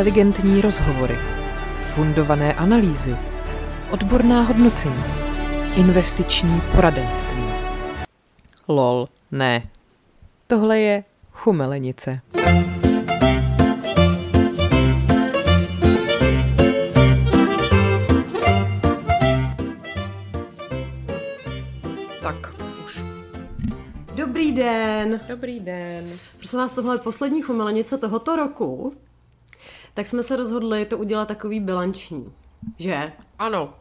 inteligentní rozhovory, fundované analýzy, odborná hodnocení, investiční poradenství. Lol, ne. Tohle je chumelenice. Tak, už. Dobrý den. Dobrý den. Prosím vás, tohle je poslední chumelenice tohoto roku. Tak jsme se rozhodli to udělat takový bilanční. Že? Ano,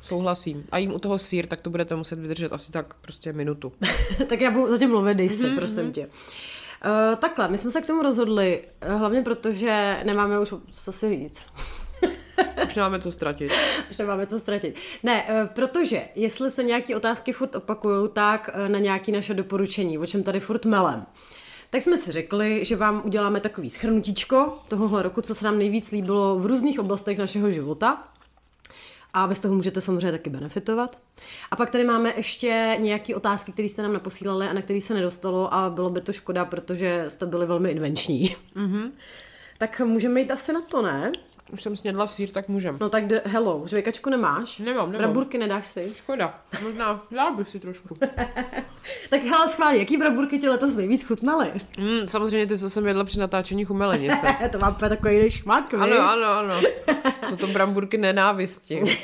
souhlasím. A jim u toho sír, tak to budete muset vydržet asi tak prostě minutu. tak já budu zatím mluvit, dej si, mm-hmm. prosím tě. Uh, takhle, my jsme se k tomu rozhodli, uh, hlavně proto, že nemáme už co si říct. Už nemáme co ztratit. Už nemáme co ztratit. Ne, uh, protože jestli se nějaké otázky furt opakují, tak uh, na nějaké naše doporučení, o čem tady furt melem. Tak jsme si řekli, že vám uděláme takový schrnutíčko tohohle roku, co se nám nejvíc líbilo v různých oblastech našeho života. A vy z toho můžete samozřejmě taky benefitovat. A pak tady máme ještě nějaké otázky, které jste nám naposílali a na které se nedostalo a bylo by to škoda, protože jste byli velmi invenční. Mm-hmm. Tak můžeme jít asi na to, ne? Už jsem snědla sír, tak můžem. No tak de- hello, žvejkačku nemáš? Nemám, nemám. Braburky nedáš si? Škoda, možná dál bych si trošku. tak hele, schválně, jaký braburky ti letos nejvíc chutnaly? Mm, samozřejmě ty, co jsem jedla při natáčení chumelenice. to má takový šmak, Ano, ano, ano. Jsou to bramburky nenávisti.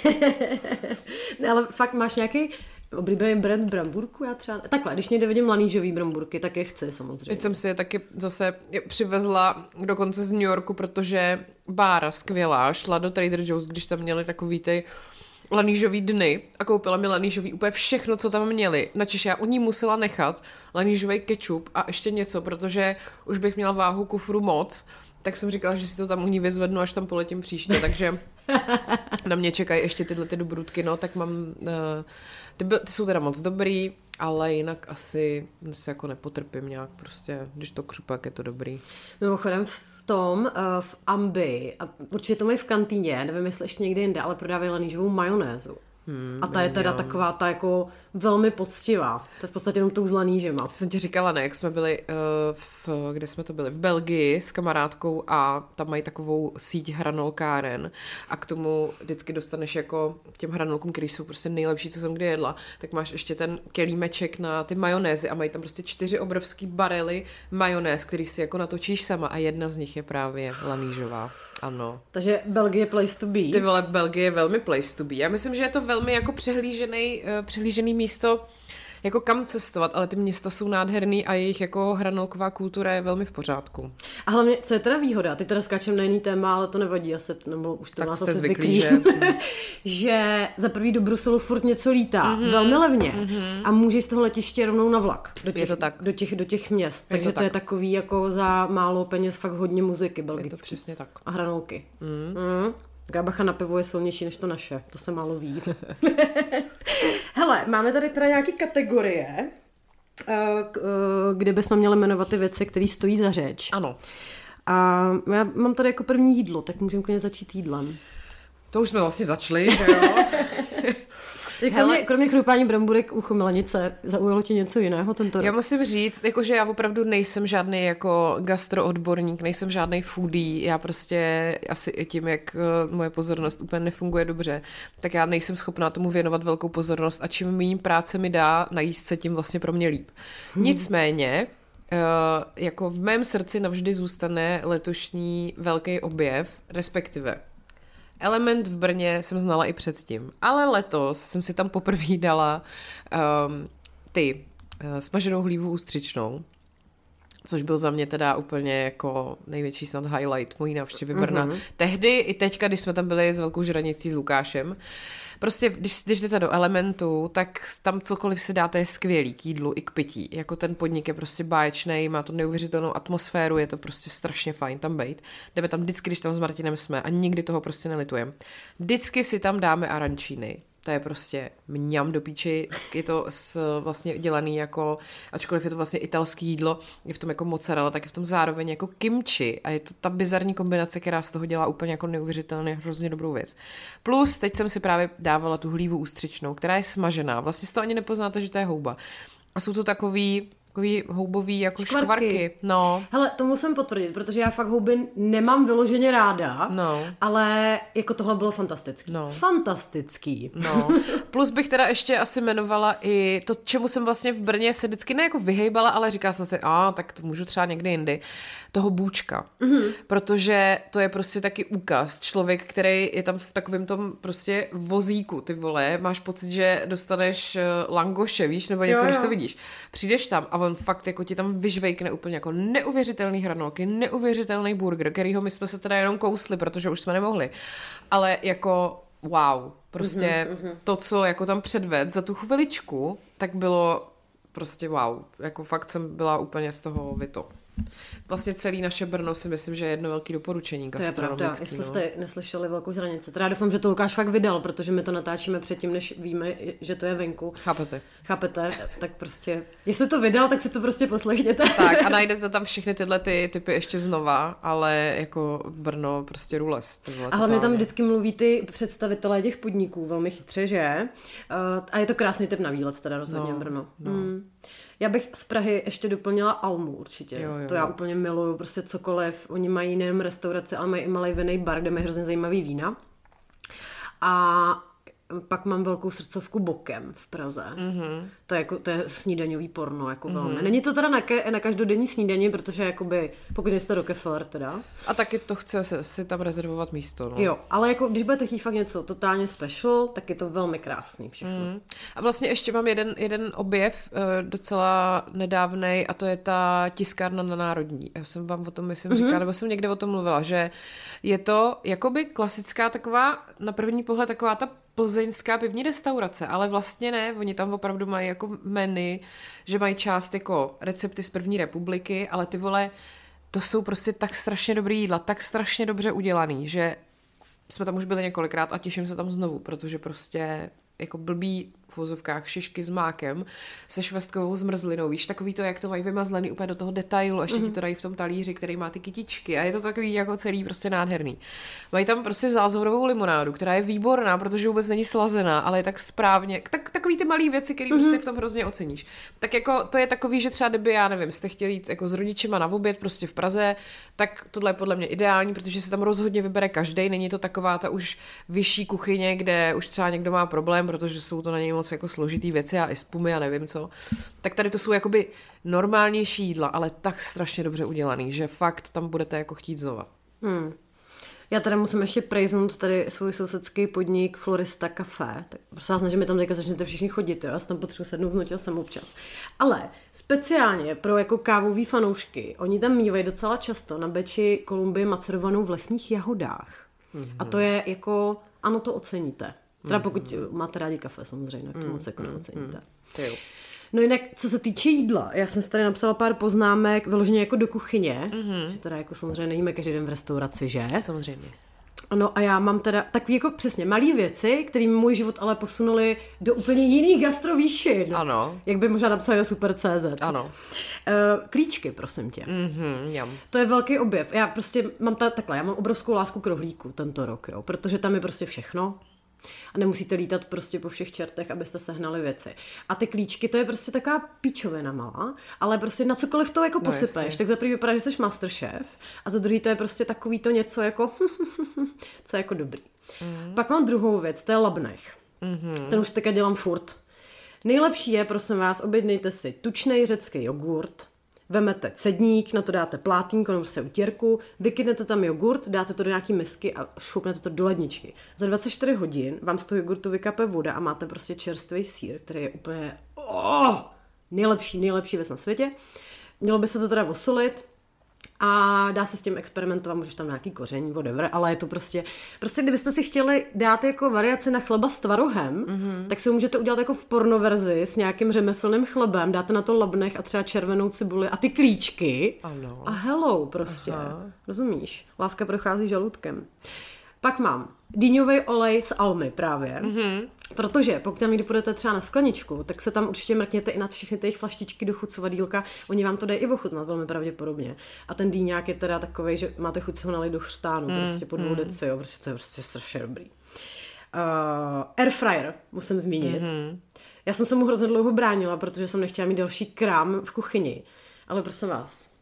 ne, ale fakt máš nějaký oblíbený brand bramburku, já třeba... Takhle, když někde vidím lanížový bramburky, tak je chci samozřejmě. Teď jsem si je taky zase přivezla dokonce z New Yorku, protože Bára skvělá šla do Trader Joe's, když tam měli takový ty lanížový dny a koupila mi lanížový úplně všechno, co tam měli. Na Češi já u ní musela nechat lanížový kečup a ještě něco, protože už bych měla váhu kufru moc, tak jsem říkala, že si to tam u ní vyzvednu, až tam poletím příště, takže na mě čekají ještě tyhle ty dobrutky, no, tak mám, uh, ty, ty jsou teda moc dobrý, ale jinak asi se jako nepotrpím nějak prostě, když to křupak je to dobrý. Mimochodem v tom, uh, v Ambi, určitě to mají v kantýně, nevím jestli ještě někde jinde, ale prodávají lanížovou majonézu. Hmm, a ta je teda jo. taková ta jako velmi poctivá. To je v podstatě jenom tou zlaný žema. To jsem ti říkala, ne, jak jsme byli, uh, v, kde jsme to byli, v Belgii s kamarádkou a tam mají takovou síť hranolkáren a k tomu vždycky dostaneš jako těm hranolkům, který jsou prostě nejlepší, co jsem kdy jedla, tak máš ještě ten kelímeček na ty majonézy a mají tam prostě čtyři obrovský barely majonéz, který si jako natočíš sama a jedna z nich je právě lanížová. Ano. Takže Belgie place to be. Ty vole, Belgie je velmi place to be. Já myslím, že je to velmi jako přehlížený, uh, přehlížený místo, jako kam cestovat, ale ty města jsou nádherný a jejich jako hranolková kultura je velmi v pořádku. A hlavně, co je teda výhoda? Ty teda skáčem na jiný téma, ale to nevadí, asi, nebo už to tak nás asi zvyklí, že... že za prvý do Bruselu furt něco lítá, mm-hmm. velmi levně mm-hmm. a můžeš z toho letiště rovnou na vlak do těch, je to tak. Do, těch, do těch měst. Je Takže to, to je tak. takový jako za málo peněz fakt hodně muziky Je belgické. to přesně tak. A hranolky. Mm. Mm. Gábacha na pivo je silnější než to naše. To se málo ví. Hele, máme tady teda nějaké kategorie, eh, eh, kde bychom měli jmenovat ty věci, které stojí za řeč. Ano. A já mám tady jako první jídlo, tak můžeme klidně začít jídlem. To už jsme vlastně začali, že jo? Kromě, Hele. kromě chrupání bramburek u chomilanice, zaujalo tě něco jiného tento rok? Já musím říct, jako, že já opravdu nejsem žádný jako gastroodborník, nejsem žádný foodie, já prostě asi i tím, jak eh, moje pozornost úplně nefunguje dobře, tak já nejsem schopná tomu věnovat velkou pozornost a čím méně práce mi dá najíst se, tím vlastně pro mě líp. Nicméně, eh, jako v mém srdci navždy zůstane letošní velký objev, respektive Element v Brně jsem znala i předtím, ale letos jsem si tam poprvé dala um, ty uh, smaženou hlívu ústřičnou, což byl za mě teda úplně jako největší snad highlight mojí návštěvy Brna. Mm-hmm. Tehdy i teďka, když jsme tam byli s velkou žranicí s Lukášem, prostě když, když jdete do elementu, tak tam cokoliv si dáte je skvělý k jídlu i k pití. Jako ten podnik je prostě báječný, má to neuvěřitelnou atmosféru, je to prostě strašně fajn tam být. Jdeme tam vždycky, když tam s Martinem jsme a nikdy toho prostě nelitujeme. Vždycky si tam dáme arančíny. To je prostě mňam do píči, je to s, vlastně dělaný jako, ačkoliv je to vlastně italský jídlo, je v tom jako mozzarella, tak je v tom zároveň jako kimchi a je to ta bizarní kombinace, která z toho dělá úplně jako neuvěřitelně hrozně dobrou věc. Plus teď jsem si právě dávala tu hlívu ústřičnou, která je smažená, vlastně z toho ani nepoznáte, že to je houba. A jsou to takový Takový houbový jako Škvarky. škvarky. No. Hele, to musím potvrdit, protože já fakt houby nemám vyloženě ráda, No. ale jako tohle bylo fantastický. No. Fantastický. No. Plus bych teda ještě asi jmenovala i to, čemu jsem vlastně v Brně se vždycky ne jako vyhejbala, ale říkala jsem si, a tak to můžu třeba někdy jindy, toho bůčka. Mm-hmm. Protože to je prostě taky úkaz. Člověk, který je tam v takovém tom prostě vozíku, ty vole, máš pocit, že dostaneš eh, langoše, víš, nebo něco, Jo, když jo. to vidíš. Přijdeš tam a on fakt jako ti tam vyžvejkne úplně jako neuvěřitelný hranolky, neuvěřitelný burger, kterýho my jsme se teda jenom kousli, protože už jsme nemohli. Ale jako wow, prostě mm-hmm. to, co jako tam předved za tu chviličku, tak bylo prostě wow. Jako fakt jsem byla úplně z toho vyto. Vlastně celý naše Brno si myslím, že je jedno velké doporučení To je pravda, jestli no. jste neslyšeli Velkou žranici. Teda já doufám, že to Lukáš fakt vydal, protože my to natáčíme předtím, než víme, že to je venku. Chápete? Chápete? Tak prostě, jestli to vydal, tak si to prostě poslechněte. Tak a najdete tam všechny tyhle ty typy ještě znova, ale jako Brno prostě rules. A hlavně tam vždycky mluví ty představitelé těch podniků velmi chytře, že? Uh, a je to krásný typ na výlet, teda rozhodně No, Brno. no. Mm. Já bych z Prahy ještě doplnila Almu určitě. Jo, jo. To já úplně miluju, prostě cokoliv. Oni mají nejen restaurace, ale mají i malý vinný bar, kde mají hrozně zajímavý vína. A pak mám velkou srdcovku bokem v Praze. Mm-hmm. To je jako to je snídaňový porno, jako mm-hmm. velmi. Není to teda na, ke, na každodenní snídaní, protože jakoby, pokud nejste Rockefeller teda, A taky to chce se, si tam rezervovat místo. No. Jo, ale jako když budete chtít fakt něco totálně special, tak je to velmi krásný všechno. Mm. A vlastně ještě mám jeden, jeden objev eh, docela nedávnej a to je ta tiskárna na Národní. Já jsem vám o tom, myslím, mm-hmm. říkala, nebo jsem někde o tom mluvila, že je to jakoby klasická taková, na první pohled taková ta plzeňská pivní restaurace, ale vlastně ne, oni tam opravdu mají jako menu, že mají část jako recepty z první republiky, ale ty vole, to jsou prostě tak strašně dobrý jídla, tak strašně dobře udělaný, že jsme tam už byli několikrát a těším se tam znovu, protože prostě jako blbý v vozovkách šišky s mákem se švestkovou zmrzlinou. Víš, takový to, jak to mají vymazlený úplně do toho detailu, a ještě mm-hmm. ti to dají v tom talíři, který má ty kytičky a je to takový jako celý prostě nádherný. Mají tam prostě zázorovou limonádu, která je výborná, protože vůbec není slazená, ale je tak správně. Tak, takový ty malé věci, které mm-hmm. prostě v tom hrozně oceníš. Tak jako to je takový, že třeba kdyby, já nevím, jste chtěli jít jako s rodičima na oběd prostě v Praze, tak tohle je podle mě ideální, protože se tam rozhodně vybere každý. Není to taková ta už vyšší kuchyně, kde už třeba někdo má problém, protože jsou to na něj moc jako složitý věci a i spumy a nevím co. Tak tady to jsou jakoby normálnější jídla, ale tak strašně dobře udělaný, že fakt tam budete jako chtít znova. Hmm. Já teda musím ještě prejznout tady svůj sousedský podnik Florista Café. Tak prosím vás, že mi tam teďka začnete všichni chodit, jo? já si tam potřebuji sednout, znutil jsem občas. Ale speciálně pro jako kávový fanoušky, oni tam mývají docela často na beči Kolumbii macerovanou v lesních jahodách. Mm-hmm. A to je jako, ano, to oceníte. Teda pokud máte rádi kafe samozřejmě, to moc jako neoceníte. Ty jo. No jinak, co se týče jídla, já jsem si tady napsala pár poznámek vyloženě jako do kuchyně, mm-hmm. že teda jako samozřejmě nejíme každý den v restauraci, že? Samozřejmě. No a já mám teda takový jako přesně malý věci, které můj život ale posunuli do úplně jiných gastrovýšin. Ano. Jak by možná napsali na Super.cz. Ano. Uh, klíčky, prosím tě. Mhm, jam. To je velký objev. Já prostě mám ta, takhle, já mám obrovskou lásku k rohlíku tento rok, jo, protože tam je prostě všechno. A nemusíte lítat prostě po všech čertech, abyste sehnali věci. A ty klíčky, to je prostě taková píčovina malá, ale prostě na cokoliv to jako No, posypeš, jasně. tak za prvý vypadá, že jsi masterchef a za druhý to je prostě takový to něco jako, co je jako dobrý. Mm. Pak mám druhou věc, to je labnech. Mm-hmm. Ten už teďka dělám furt. Nejlepší je, prosím vás, objednejte si tučný řecký jogurt, vemete cedník, na to dáte plátínko nebo se utěrku, vykynete tam jogurt, dáte to do nějaký misky a šoupnete to do ledničky. Za 24 hodin vám z toho jogurtu vykape voda a máte prostě čerstvý sír, který je úplně oh, nejlepší, nejlepší věc na světě. Mělo by se to teda osolit, a dá se s tím experimentovat, můžeš tam nějaký koření, whatever, ale je to prostě, prostě kdybyste si chtěli dát jako variaci na chleba s tvarohem, mm-hmm. tak si ho můžete udělat jako v pornoverzi s nějakým řemeslným chlebem, dáte na to labnech a třeba červenou cibuli a ty klíčky Ano. a hello prostě, Aha. rozumíš? Láska prochází žaludkem. Pak mám dýňový olej z almy právě, mm-hmm. protože pokud tam někdy půjdete třeba na skleničku, tak se tam určitě mrkněte i na všechny ty jejich flaštičky do chucovadílka, oni vám to dají i ochutnat velmi pravděpodobně. A ten dýňák je teda takový, že máte chuť ho nalít do chřtánu, mm, prostě po dvou deci, jo, prostě to je prostě strašně dobrý. Uh, air fryer musím zmínit. Mm-hmm. Já jsem se mu hrozně dlouho bránila, protože jsem nechtěla mít další krám v kuchyni. Ale prosím vás,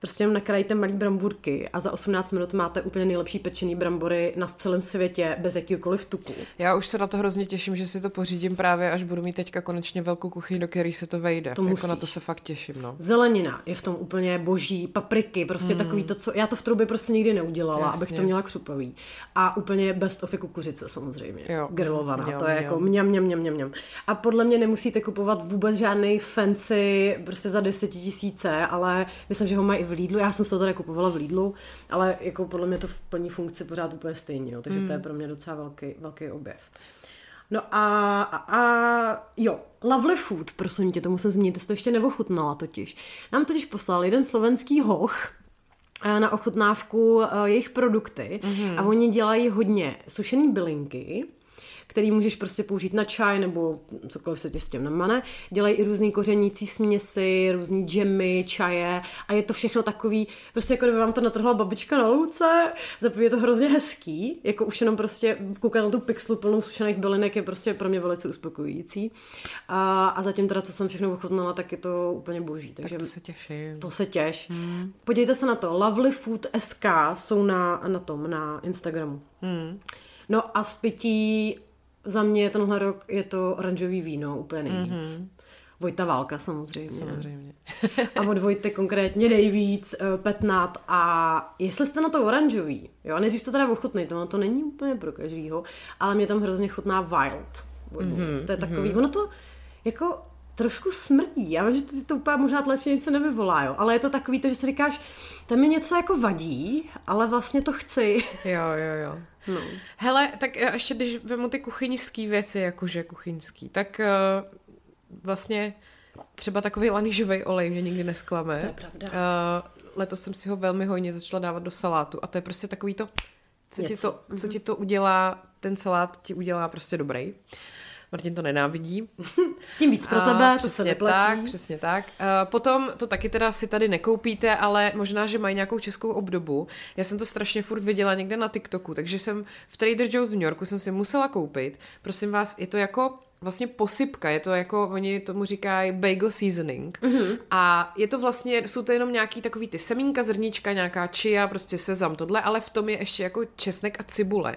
Prostě jenom nakrájíte malý bramburky a za 18 minut máte úplně nejlepší pečený brambory na celém světě bez jakýkoliv tuku. Já už se na to hrozně těším, že si to pořídím právě, až budu mít teďka konečně velkou kuchyni, do které se to vejde. To jako na to se fakt těším. No. Zelenina je v tom úplně boží, papriky, prostě mm. takový to, co já to v troubě prostě nikdy neudělala, Jasně. abych to měla křupový. A úplně best of je kukuřice samozřejmě, jo. grilovaná, to je jo. jako mňam, mňam, mňam, mňam. A podle mě nemusíte kupovat vůbec žádný fancy prostě za tisíce, ale myslím, že ho mají v Lidlu, já jsem se to tady kupovala v Lidlu, ale jako podle mě to v plní funkci pořád úplně stejně, jo, takže mm. to je hmm. pro mě docela velký, velký objev. No a, a, a jo, Lovely Food, prosím tě, to musím zmínit, jsi to ještě neochutnala totiž. Nám totiž poslal jeden slovenský hoch, eh, na ochutnávku uh, jejich produkty mm-hmm. a oni dělají hodně sušený bylinky, který můžeš prostě použít na čaj nebo cokoliv se tě s tím namane. Dělají i různý kořenící směsi, různý džemy, čaje a je to všechno takový, prostě jako kdyby vám to natrhla babička na louce, za je to hrozně hezký, jako už jenom prostě koukat na tu pixlu plnou sušených bylinek je prostě pro mě velice uspokojující. A, a zatím teda, co jsem všechno ochutnala, tak je to úplně boží. Takže tak to se těším. To se těš. Hmm. Podívejte se na to. Lovely Food SK jsou na, na tom, na Instagramu. Hmm. No a z pití za mě tenhle rok je to oranžový víno úplně nejvíc. Mm-hmm. Vojta Válka samozřejmě. Samozřejmě. a od Vojty konkrétně nejvíc, uh, Petnat a jestli jste na to oranžový, jo, nejdřív to teda ochutnejte, ono to není úplně pro každýho, ale mě tam hrozně chutná Wild. Mm-hmm. To je takový, mm-hmm. ono to jako trošku smrdí. Já vím, že to, to úplně možná tlačenice nevyvolá, jo, ale je to takový to, že si říkáš, tam mi něco jako vadí, ale vlastně to chci. Jo, jo, jo. No. Hele, tak ještě když vemu ty kuchyňský věci, jakože kuchyňský, tak uh, vlastně třeba takový lanížový olej mě nikdy nesklame. To je pravda. Uh, letos jsem si ho velmi hojně začala dávat do salátu a to je prostě takový to, co, ti to, co mhm. ti to udělá, ten salát ti udělá prostě dobrý. Martin to nenávidí. Tím víc pro tebe, to se neplatí. tak, přesně tak. Uh, potom to taky teda si tady nekoupíte, ale možná, že mají nějakou českou obdobu. Já jsem to strašně furt viděla někde na TikToku, takže jsem v Trader Joe's v New Yorku jsem si musela koupit. Prosím vás, je to jako vlastně posypka, je to jako, oni tomu říkají bagel seasoning mm-hmm. a je to vlastně, jsou to jenom nějaký takový ty semínka, zrnička, nějaká chia, prostě sezam, tohle, ale v tom je ještě jako česnek a cibule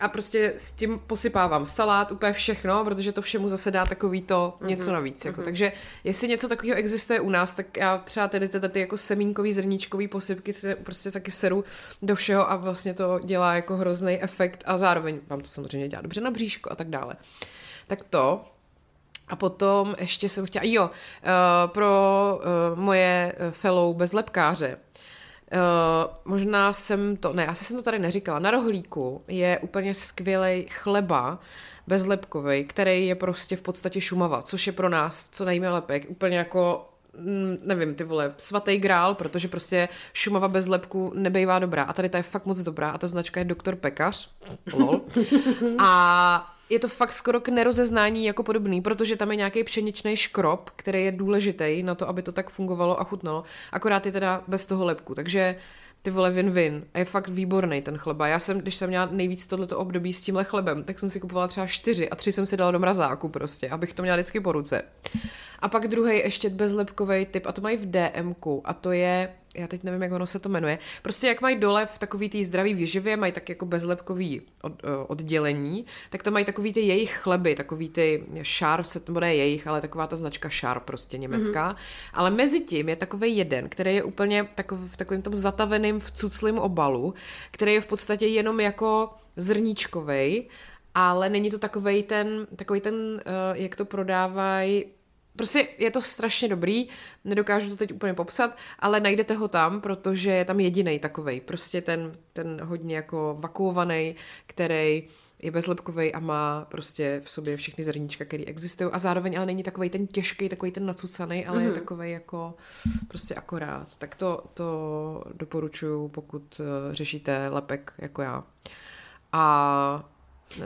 a prostě s tím posypávám salát, úplně všechno, protože to všemu zase dá takový to mm-hmm. něco navíc. Jako. Mm-hmm. Takže jestli něco takového existuje u nás, tak já třeba tedy ty, ty jako semínkový, zrníčkový posypky se prostě taky seru do všeho a vlastně to dělá jako hrozný efekt a zároveň vám to samozřejmě dělá dobře na bříško a tak dále. Tak to, a potom ještě jsem chtěla, jo, uh, pro uh, moje fellow bezlepkáře, Uh, možná jsem to, ne, asi jsem to tady neříkala. Na rohlíku je úplně skvělý chleba, bezlepkový, který je prostě v podstatě šumava, což je pro nás, co nejme lepek, úplně jako mm, nevím, ty vole, svatý grál, protože prostě šumava bez lepku nebejvá dobrá. A tady ta je fakt moc dobrá a ta značka je Doktor Pekař. Lol. A je to fakt skoro k nerozeznání jako podobný, protože tam je nějaký pšeničný škrob, který je důležitý na to, aby to tak fungovalo a chutnalo. Akorát je teda bez toho lepku. Takže ty vole win-win. A je fakt výborný ten chleba. Já jsem, když jsem měla nejvíc tohleto období s tímhle chlebem, tak jsem si kupovala třeba čtyři a tři jsem si dala do mrazáku prostě, abych to měla vždycky po ruce. A pak druhý ještě bezlepkový typ, a to mají v DMku, a to je já teď nevím, jak ono se to jmenuje. Prostě jak mají dole v takový tý zdravý výživě, mají tak jako bezlepkový od, eh, oddělení, tak to mají takový ty jejich chleby, takový ty šár, se to ne jejich, ale taková ta značka šár prostě německá. Mm-hmm. Ale mezi tím je takový jeden, který je úplně takov, v takovém tom zataveném v cuclém obalu, který je v podstatě jenom jako zrníčkovej, ale není to takový ten, takový ten, uh, jak to prodávají, Prostě je to strašně dobrý, nedokážu to teď úplně popsat, ale najdete ho tam, protože je tam jediný takovej. Prostě ten, ten hodně jako vakuovaný, který je bezlepkový a má prostě v sobě všechny zrníčka, které existují a zároveň ale není takový ten těžký, takový ten nacucaný, ale mm-hmm. je mhm. takový jako prostě akorát. Tak to, to doporučuju, pokud uh, řešíte lepek jako já. A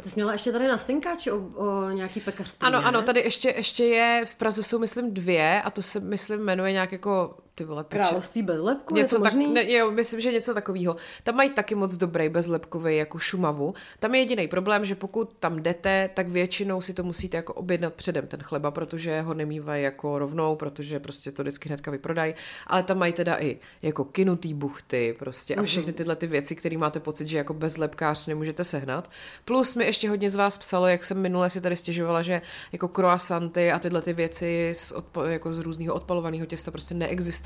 ty jsi měla ještě tady na Synkáči o, o nějaký pekařství, Ano, ne? ano, tady ještě, ještě je, v Praze jsou myslím dvě a to se myslím jmenuje nějak jako ty vole, peče. Království bez lepku, Něco je to tak, možný? ne, jo, myslím, že něco takového. Tam mají taky moc dobrý bezlepkový jako šumavu. Tam je jediný problém, že pokud tam jdete, tak většinou si to musíte jako objednat předem ten chleba, protože ho nemývají jako rovnou, protože prostě to vždycky hnedka vyprodají. Ale tam mají teda i jako kinutý buchty prostě a všechny tyhle ty věci, které máte pocit, že jako bezlepkář nemůžete sehnat. Plus mi ještě hodně z vás psalo, jak jsem minule si tady stěžovala, že jako croissanty a tyhle ty věci z, odpa- jako z různého odpalovaného těsta prostě neexistují,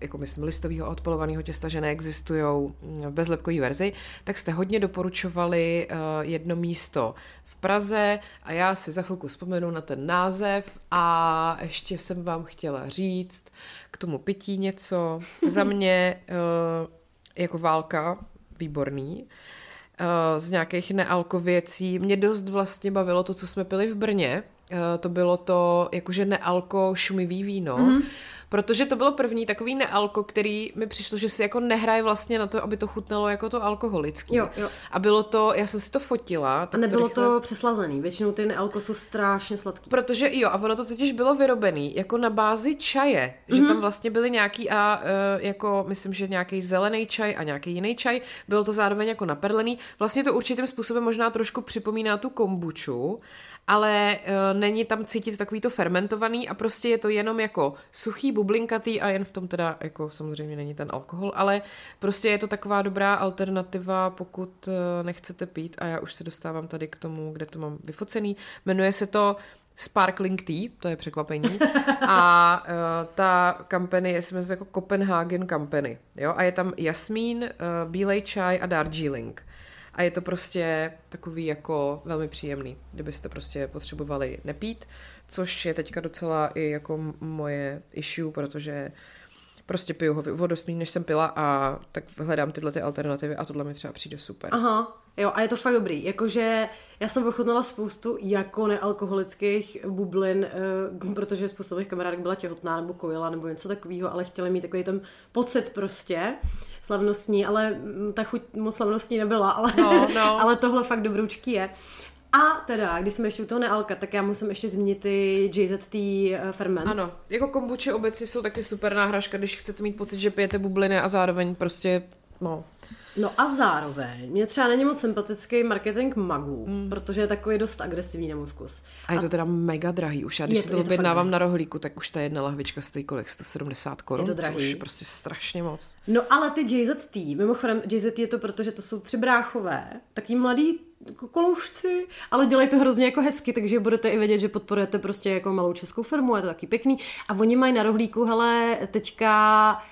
jako myslím listového odpalovaného těsta, že neexistují v bezlepkové verzi, tak jste hodně doporučovali uh, jedno místo v Praze a já si za chvilku vzpomenu na ten název a ještě jsem vám chtěla říct k tomu pití něco. Za mě uh, jako válka, výborný uh, z nějakých nealko věcí. Mě dost vlastně bavilo to, co jsme pili v Brně. To bylo to jakože nealko šumivý víno. Mm-hmm. Protože to bylo první takový nealko, který mi přišlo, že si jako nehraje vlastně na to, aby to chutnalo jako to alkoholický. Jo, jo. A bylo to, já jsem si to fotila. A tak nebylo rychle- to přeslazený. Většinou ty nealko jsou strašně sladký. Protože jo, a ono to totiž bylo vyrobený jako na bázi čaje, že Mhm. tam vlastně byly nějaký a uh, jako myslím, že nějaký zelený čaj a nějaký jiný čaj, bylo to zároveň jako naperlený. Vlastně to určitým způsobem možná trošku připomíná tu kombuču, ale uh, není tam cítit takový to fermentovaný a prostě je to jenom jako suchý, bublinkatý a jen v tom teda jako samozřejmě není ten alkohol, ale prostě je to taková dobrá alternativa, pokud uh, nechcete pít a já už se dostávám tady k tomu, kde to mám vyfocený. Jmenuje se to Sparkling Tea, to je překvapení. A uh, ta company je se jako Copenhagen Company. Jo? A je tam jasmín, uh, bílej čaj a Darjeeling. A je to prostě takový jako velmi příjemný, kdybyste prostě potřebovali nepít, což je teďka docela i jako moje issue, protože prostě piju ho vodost než jsem pila a tak hledám tyhle ty alternativy a tohle mi třeba přijde super. Aha, jo, a je to fakt dobrý. Jakože já jsem ochutnala spoustu jako nealkoholických bublin, eh, protože spousta mých kamarádek byla těhotná nebo kojila nebo něco takového, ale chtěli mít takový ten pocit prostě slavnostní, ale mm, ta chuť moc slavnostní nebyla, ale, No, no. ale tohle fakt dobroučký je. A teda, když jsme ještě u toho nealka, tak já musím ještě zmínit ty JZT eh, ferment. Ano, jako kombuče obecně jsou taky super náhražka, když chcete mít pocit, že pijete bubliny a zároveň prostě, no, No a zároveň, mě třeba není moc sympatický marketing magů, mm. protože je takový dost agresivní na můj vkus. A je to teda mega drahý už. Já když Je si to- to je to objednávám na rohlíku, tak už ta jedna lahvička stojí kolik? 170 korun? Je to drahý. už je prostě strašně moc. No ale ty JZT, mimochodem JZT je to proto, že to jsou tři bráchové, taky mladí jako koloušci, ale dělají to hrozně jako hezky, takže budete i vědět, že podporujete prostě jako malou českou firmu, je to taky pěkný. A oni mají na rohlíku, hele, teďka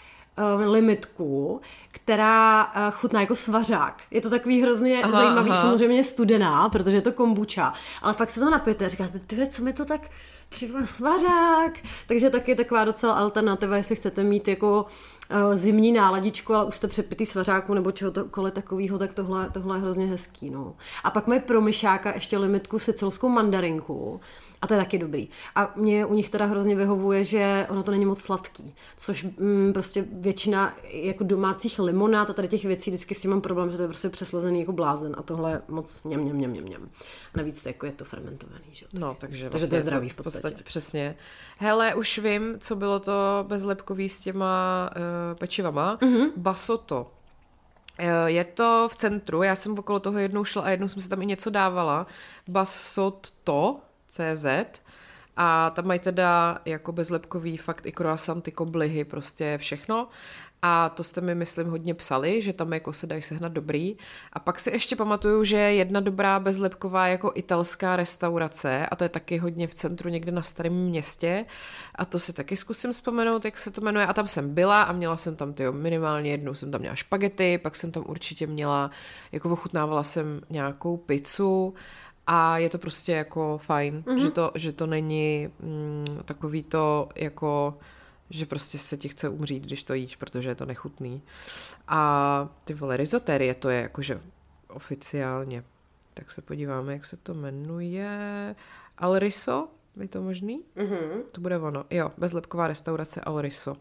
um, limitku, která uh, chutná jako svařák. Je to takový hrozně Aha, zajímavý, aha. samozřejmě studená, protože je to kombucha, ale fakt se to napijete a říkáte, ty, co mi to tak připadá svařák. Takže taky taková docela alternativa, jestli chcete mít jako uh, zimní náladičku, ale už jste přepitý svařáku nebo čehokoliv takového, tak tohle, tohle je hrozně hezký. No. A pak mají pro myšáka ještě limitku sicilskou mandarinku a to je taky dobrý. A mě u nich teda hrozně vyhovuje, že ono to není moc sladký, což mm, prostě většina jako domácích limonád a tady těch věcí vždycky s tím mám problém, že to je prostě přeslazený jako blázen a tohle moc něm, něm, něm, něm, něm. A navíc jako je to fermentovaný, že jo. No, takže, Takže to je zdravý v podstatě. Přesně. Hele, už vím, co bylo to bezlepkový s těma uh, pečivama. Mm-hmm. Basoto. Eh, Je to v centru, já jsem okolo toho jednou šla a jednou jsem si tam i něco dávala. Basotto, CZ. A tam mají teda jako bezlepkový fakt i croissanty, koblihy, prostě všechno. A to jste mi, myslím, hodně psali, že tam jako se dají sehnat dobrý. A pak si ještě pamatuju, že je jedna dobrá bezlepková jako italská restaurace a to je taky hodně v centru někde na starém městě. A to si taky zkusím vzpomenout, jak se to jmenuje. A tam jsem byla a měla jsem tam tyjo, minimálně jednou jsem tam měla špagety, pak jsem tam určitě měla, jako ochutnávala jsem nějakou pizzu a je to prostě jako fajn, mm-hmm. že, to, že to není mm, takový to jako že prostě se ti chce umřít, když to jíš, protože je to nechutný. A ty vole, rizoterie, to je jakože oficiálně. Tak se podíváme, jak se to jmenuje. Alriso, je to možný? Mm-hmm. To bude ono. Jo, bezlepková restaurace Alriso.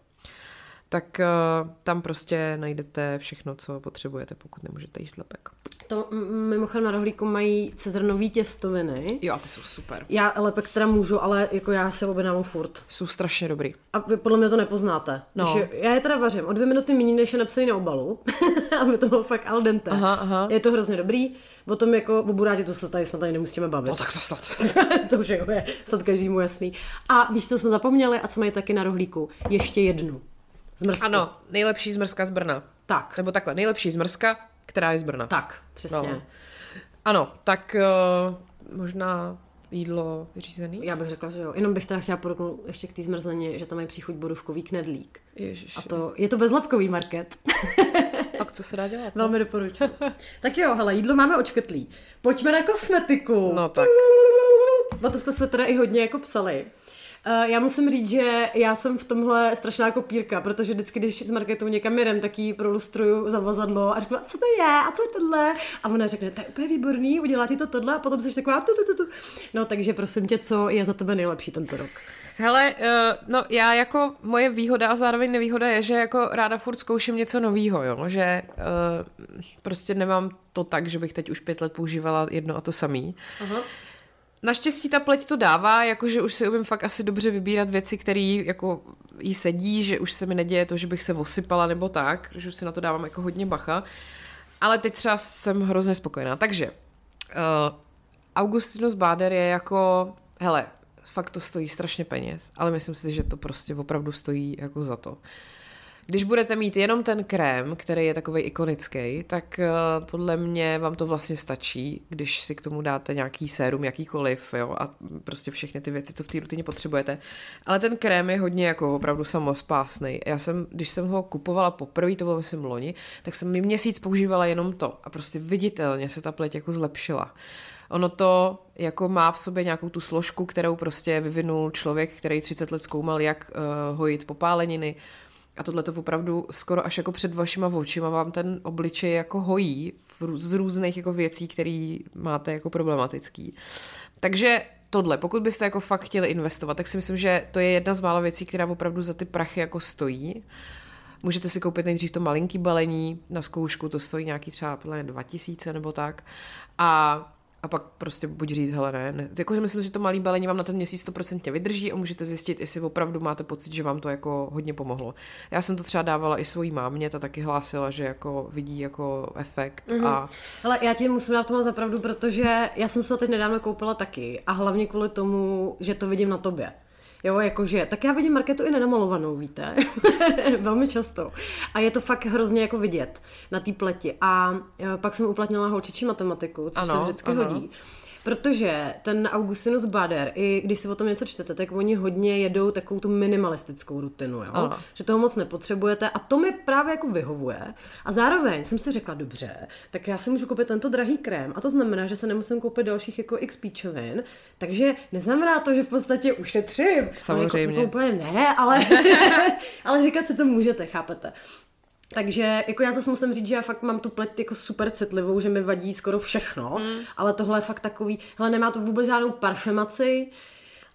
Tak uh, tam prostě najdete všechno, co potřebujete, pokud nemůžete jíst lepek. To mimochodem na rohlíku mají cezrnový těstoviny. Jo, ty jsou super. Já lepek teda můžu, ale jako já se objednávám furt. Jsou strašně dobrý. A vy podle mě to nepoznáte. No. Když je, já je teda vařím o dvě minuty méně, než je napsaný na obalu, aby to bylo fakt al dente. Aha, aha. Je to hrozně dobrý. O tom jako o buráti to se tady snad tady nemusíme bavit. No tak to snad. to už jako je snad každému jasný. A víš, co jsme zapomněli a co mají taky na rohlíku? Ještě jednu. Zmrzku. Ano, nejlepší zmrzka z Brna. Tak. Nebo takhle, nejlepší zmrzka, která je z Brna. Tak, přesně. No. Ano, tak uh, možná jídlo vyřízený? Já bych řekla, že jo. Jenom bych teda chtěla podotknout ještě k té zmrzlině, že tam mají příchuť borůvkový knedlík. Ježiš. A to, je to bezlepkový market. A co se dá dělat? Velmi doporučuji. tak jo, hele, jídlo máme očkrtlý. Pojďme na kosmetiku. No tak. O to jste se teda i hodně jako psali. Uh, já musím říct, že já jsem v tomhle strašná kopírka, protože vždycky, když s Marketou někam jedem, tak jí prolustruju zavazadlo a řeknu, a co to je, a co je tohle? A ona řekne, to je úplně výborný, udělá ti to tohle a potom jsi taková tu, tu, tu, tu. No takže prosím tě, co je za tebe nejlepší tento rok? Hele, uh, no já jako, moje výhoda a zároveň nevýhoda je, že jako ráda furt zkouším něco novýho, jo, že uh, prostě nemám to tak, že bych teď už pět let používala jedno a to samý. Aha. Naštěstí ta pleť to dává, jakože už si umím fakt asi dobře vybírat věci, které jako jí sedí, že už se mi neděje to, že bych se osypala nebo tak, že už si na to dávám jako hodně bacha. Ale teď třeba jsem hrozně spokojená. Takže uh, Augustinus Bader je jako, hele, fakt to stojí strašně peněz, ale myslím si, že to prostě opravdu stojí jako za to. Když budete mít jenom ten krém, který je takový ikonický, tak uh, podle mě vám to vlastně stačí, když si k tomu dáte nějaký sérum, jakýkoliv, jo, a prostě všechny ty věci, co v té rutině potřebujete. Ale ten krém je hodně jako opravdu samospásný. Já jsem, když jsem ho kupovala poprvé, to bylo myslím loni, tak jsem mi měsíc používala jenom to a prostě viditelně se ta pleť jako zlepšila. Ono to jako má v sobě nějakou tu složku, kterou prostě vyvinul člověk, který 30 let zkoumal, jak uh, hojit popáleniny, a tohle to opravdu skoro až jako před vašima očima vám ten obličej jako hojí z různých jako věcí, které máte jako problematický. Takže tohle, pokud byste jako fakt chtěli investovat, tak si myslím, že to je jedna z mála věcí, která opravdu za ty prachy jako stojí. Můžete si koupit nejdřív to malinký balení na zkoušku, to stojí nějaký třeba podle mě 2000 nebo tak. A a pak prostě buď říct, hele ne, ne. Jakože myslím, že to malý balení vám na ten měsíc 100% vydrží a můžete zjistit, jestli opravdu máte pocit, že vám to jako hodně pomohlo. Já jsem to třeba dávala i svojí mámě, ta taky hlásila, že jako vidí jako efekt mm-hmm. a... Hele, já ti musím dát tomu za pravdu, protože já jsem se ho teď nedávno koupila taky a hlavně kvůli tomu, že to vidím na tobě. Jo, jakože, tak já vidím marketu i nenamalovanou, víte, velmi často. A je to fakt hrozně jako vidět na té pleti. A e, pak jsem uplatnila holčičí matematiku, co Ano, se vždycky ano. hodí. Protože ten Augustinus Bader, i když si o tom něco čtete, tak oni hodně jedou takovou tu minimalistickou rutinu, jo? Ano. že toho moc nepotřebujete a to mi právě jako vyhovuje. A zároveň jsem si řekla, dobře, tak já si můžu koupit tento drahý krém a to znamená, že se nemusím koupit dalších jako x píčovin, takže neznamená to, že v podstatě ušetřím. Samozřejmě. No, jako, jako úplně ne, ale, ale říkat si to můžete, chápete. Takže jako já zase musím říct, že já fakt mám tu pleť jako super citlivou, že mi vadí skoro všechno, mm. ale tohle je fakt takový, hele nemá to vůbec žádnou parfemaci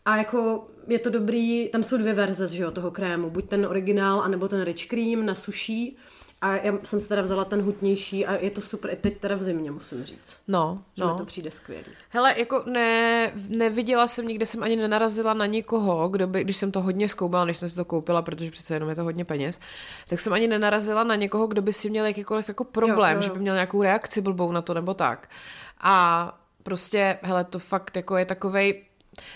a jako je to dobrý, tam jsou dvě verze že jo, toho krému, buď ten originál, anebo ten rich cream na suší a já jsem si teda vzala ten hutnější a je to super i teď teda v zimě, musím říct. No, Že mi no. to přijde skvělý. Hele, jako ne, neviděla jsem nikde, jsem ani nenarazila na nikoho, kdo by, když jsem to hodně zkoumala, než jsem si to koupila, protože přece jenom je to hodně peněz, tak jsem ani nenarazila na někoho, kdo by si měl jakýkoliv jako problém, jo, jo. že by měl nějakou reakci blbou na to nebo tak. A prostě, hele, to fakt jako je takovej,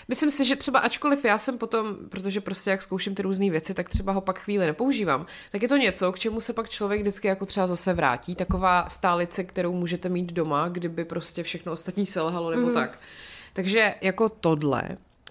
Myslím si, že třeba ačkoliv já jsem potom, protože prostě jak zkouším ty různé věci, tak třeba ho pak chvíli nepoužívám, tak je to něco, k čemu se pak člověk vždycky jako třeba zase vrátí. Taková stálice, kterou můžete mít doma, kdyby prostě všechno ostatní selhalo nebo mm. tak. Takže jako tohle.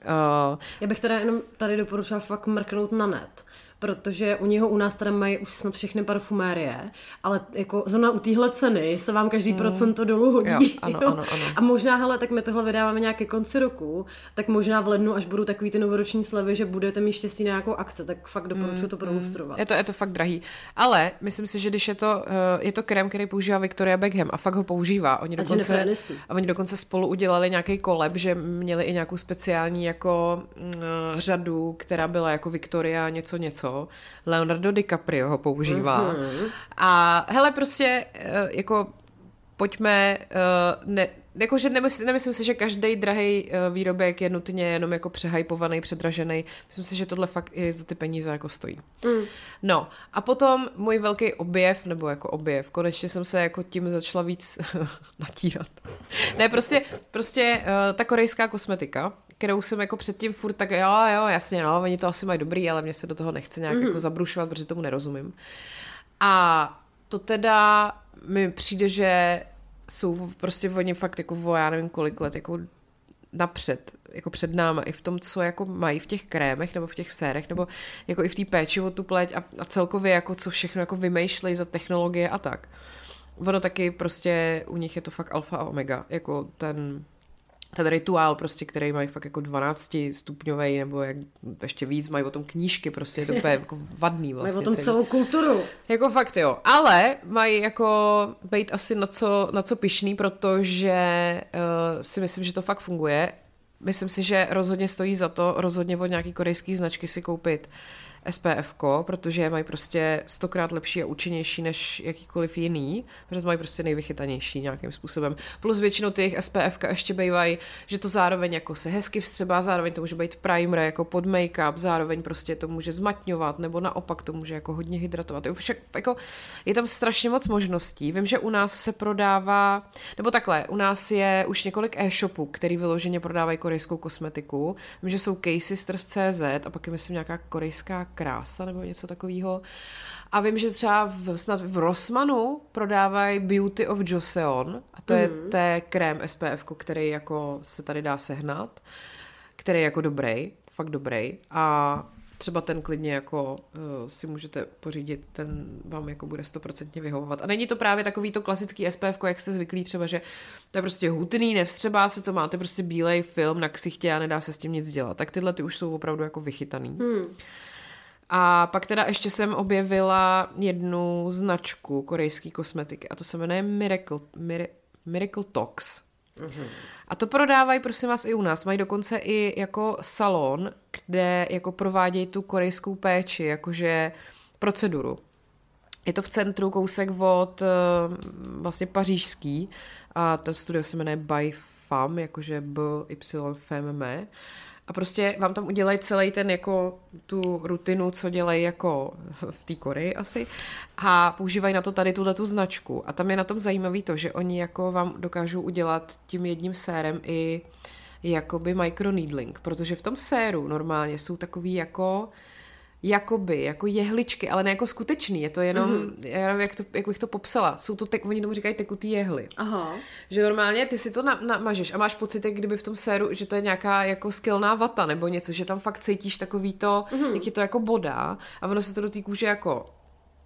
Uh, Já bych teda jenom tady doporučila fakt mrknout na net, protože u něho u nás teda mají už snad všechny parfumérie, ale jako zrovna u téhle ceny se vám každý procento dolů hodí. Jo, ano, ano, ano. A možná, hele, tak my tohle vydáváme nějaké konci roku, tak možná v lednu, až budou takový ty novoroční slevy, že budete mít štěstí na nějakou akce, tak fakt doporučuji to prolustrovat. je, to, je to fakt drahý. Ale myslím si, že když je to, uh, je to krém, který používá Victoria Beckham a fakt ho používá. Oni A dokonce, a oni dokonce spolu udělali nějaký koleb, že měli i nějakou speciální jako uh, řadu, která byla jako Victoria něco něco. Leonardo DiCaprio ho používá. Mm-hmm. A hele, prostě eh, jako pojďme, uh, ne, jakože nemysl, nemyslím si, že každý drahý uh, výrobek je nutně jenom jako přehypovaný, předražený. Myslím si, že tohle fakt i za ty peníze jako stojí. Mm. No a potom můj velký objev, nebo jako objev, konečně jsem se jako tím začala víc natírat. ne, prostě, prostě ta korejská kosmetika, kterou jsem jako předtím furt tak, jo, jo, jasně, no, oni to asi mají dobrý, ale mě se do toho nechce nějak mm. jako zabrušovat, protože tomu nerozumím. A to teda mi přijde, že jsou prostě oni fakt jako vo, já nevím kolik let, jako napřed, jako před náma, i v tom, co jako mají v těch krémech, nebo v těch sérech, nebo jako i v té péči o tu pleť a, a celkově jako co všechno jako vymýšlejí za technologie a tak. Ono taky prostě u nich je to fakt alfa a omega, jako ten ten rituál prostě, který mají fakt jako 12 stupňový nebo jak ještě víc, mají o tom knížky, prostě je to úplně jako vadný vlastně. Mají o tom celý. celou kulturu. Jako fakt jo, ale mají jako být asi na co, na co pišný, protože uh, si myslím, že to fakt funguje. Myslím si, že rozhodně stojí za to rozhodně od nějaký korejský značky si koupit uh, SPF, protože mají prostě stokrát lepší a účinnější než jakýkoliv jiný, protože mají prostě nejvychytanější nějakým způsobem. Plus většinou těch SPF ještě bývají, že to zároveň jako se hezky vstřebá, zároveň to může být primer jako pod make-up, zároveň prostě to může zmatňovat, nebo naopak to může jako hodně hydratovat. Však jako je tam strašně moc možností. Vím, že u nás se prodává, nebo takhle, u nás je už několik e-shopů, který vyloženě prodávají korejskou kosmetiku. Vím, že jsou Casey.cz a pak je myslím nějaká korejská krása nebo něco takového. A vím, že třeba v, snad v Rossmanu prodávají Beauty of Joseon a to, mm. je, mhm. je krém SPF, který jako se tady dá sehnat, který je jako dobrý, fakt dobrý a třeba ten klidně jako uh, si můžete pořídit, ten vám jako bude stoprocentně vyhovovat. A není to právě takový to klasický SPF, jak jste zvyklí třeba, že to je prostě hutný, nevstřebá se to, máte prostě bílej film na ksichtě a nedá se s tím nic dělat. Tak tyhle ty už jsou opravdu jako vychytaný. Hmm. A pak teda ještě jsem objevila jednu značku korejské kosmetiky a to se jmenuje Miracle, Mir, Miracle Tox. Mm-hmm. A to prodávají, prosím vás, i u nás. Mají dokonce i jako salon, kde jako provádějí tu korejskou péči, jakože proceduru. Je to v centru, kousek od eh, vlastně pařížský a to studio se jmenuje By FAM, jakože B, Y, F, M, M. A prostě vám tam udělají celý ten jako tu rutinu, co dělají jako v té Koreji asi a používají na to tady tuhle tu značku. A tam je na tom zajímavý to, že oni jako vám dokážou udělat tím jedním sérem i jakoby microneedling, protože v tom séru normálně jsou takový jako jakoby, jako jehličky, ale ne jako skutečný, je to jenom, mm-hmm. já nevím, jak, to, jak bych to popsala, jsou to, tek, oni tomu říkají tekutý jehly. Aha. Že normálně ty si to na, namažeš a máš pocit, jak kdyby v tom séru, že to je nějaká jako skilná vata nebo něco, že tam fakt cítíš takový to, mm-hmm. jak je to jako bodá a ono se to do té kůže jako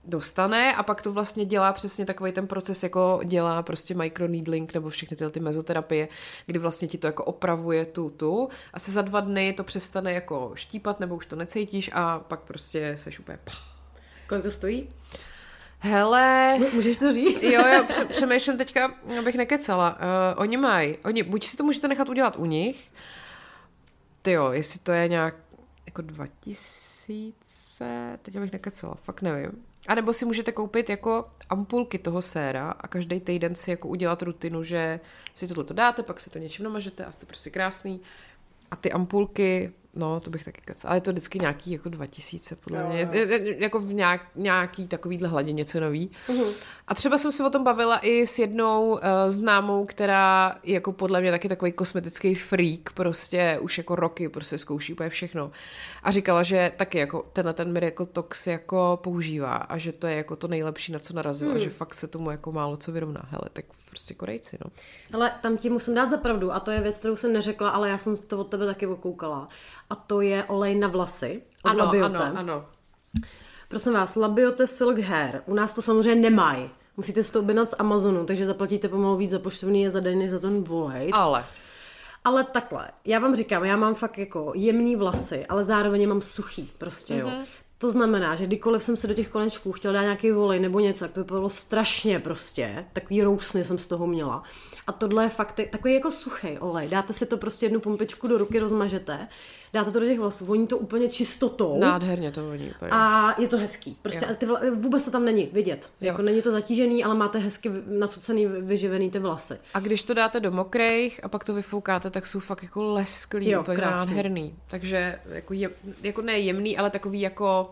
dostane a pak to vlastně dělá přesně takový ten proces, jako dělá prostě microneedling nebo všechny tyhle ty mezoterapie, kdy vlastně ti to jako opravuje tu, tu a se za dva dny to přestane jako štípat nebo už to necítíš a pak prostě seš úplně. Kolik to stojí? Hele... Můžeš to říct? jo, jo, přemýšlím teďka, abych nekecala. Uh, oni mají, oni, buď si to můžete nechat udělat u nich, ty jo, jestli to je nějak jako 2000, teď abych nekecala, fakt nevím. A nebo si můžete koupit jako ampulky toho séra a každý týden si jako udělat rutinu, že si tohle to dáte, pak si to něčím namažete a jste prostě krásný. A ty ampulky No, to bych taky kecala. Ale je to vždycky nějaký jako 2000, podle jo, mě. Jo. Jako v nějak, nějaký takovýhle hladě něco nový. Uh-huh. A třeba jsem se o tom bavila i s jednou uh, známou, která je jako podle mě taky takový kosmetický freak, prostě už jako roky prostě zkouší úplně všechno. A říkala, že taky jako tenhle ten Miracle Tox jako používá a že to je jako to nejlepší, na co narazila, hmm. že fakt se tomu jako málo co vyrovná. Hele, tak prostě Korejci, no. Ale tam ti musím dát za pravdu a to je věc, kterou jsem neřekla, ale já jsem to od tebe taky okoukala a to je olej na vlasy od ano, Labiote. Ano, ano. Prosím vás, Labiote Silk Hair. U nás to samozřejmě nemají. Musíte si to objednat z Amazonu, takže zaplatíte pomalu víc za poštovný za den za ten volej. Ale. Ale takhle, já vám říkám, já mám fakt jako jemný vlasy, ale zároveň mám suchý prostě, jo. To znamená, že kdykoliv jsem se do těch konečků chtěla dát nějaký volej nebo něco, tak to bylo strašně prostě. Takový rousny jsem z toho měla. A tohle je fakt takový jako suchý olej. Dáte si to prostě jednu pumpičku do ruky, rozmažete dáte to do těch vlasů, voní to úplně čistotou. Nádherně to voní úplně. A je to hezký. Prostě Jo. ty vla, vůbec to tam není vidět. Jo. Jako není to zatížený, ale máte hezky nacucený, vyživený ty vlasy. A když to dáte do mokrejch a pak to vyfoukáte, tak jsou fakt jako lesklý, Jo, úplně krásný. nádherný. Takže jako, je, jako ne jemný, ale takový jako,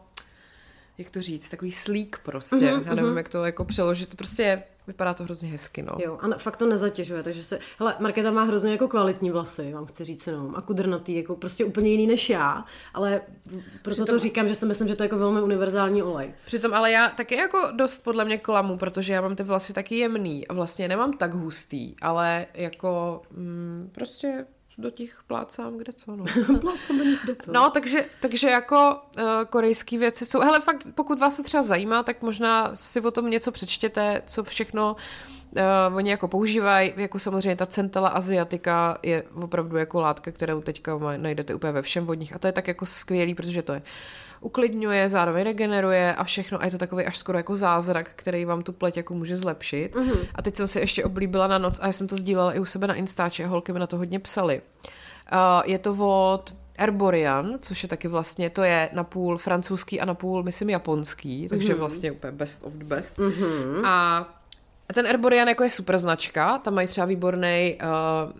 jak to říct, takový slík prostě. Mhm, Mm-hmm, Já nevím, jak to jako přeložit. Prostě vypadá to hrozně hezky, no. Jo, a fakt to nezatěžuje, takže se... Hele, Markéta má hrozně jako kvalitní vlasy, vám chci říct jenom, a kudrnatý, jako prostě úplně jiný než já, ale proto to Přitom- říkám, že si myslím, že to je jako velmi univerzální olej. Přitom ale já taky jako dost podle mě klamu, protože já mám ty vlasy taky jemný a vlastně nemám tak hustý, ale jako mm, prostě do těch plácám kde co, no. Plácám do nich jde co? No, takže, takže jako uh, korejské věci jsou, hele fakt, pokud vás to třeba zajímá, tak možná si o tom něco přečtěte, co všechno uh, oni jako používají, jako samozřejmě ta centela asiatika je opravdu jako látka, kterou teďka najdete úplně ve všem vodních a to je tak jako skvělý, protože to je uklidňuje, zároveň regeneruje a všechno a je to takový až skoro jako zázrak, který vám tu pleť jako může zlepšit. Mm-hmm. A teď jsem si ještě oblíbila na noc a já jsem to sdílela i u sebe na Instači a holky mi na to hodně psali. Uh, je to od Erborian, což je taky vlastně, to je napůl francouzský a napůl, myslím, japonský, takže mm-hmm. vlastně úplně best of the best. Mm-hmm. A ten Erborian jako je super značka, tam mají třeba výborný uh,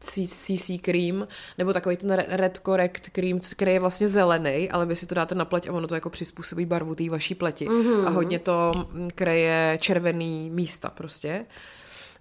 CC cream, nebo takový ten Re- Red Correct cream, který je vlastně zelený, ale vy si to dáte na pleť a ono to jako přizpůsobí barvu té vaší pleti. Mm-hmm. A hodně to kryje červený místa prostě.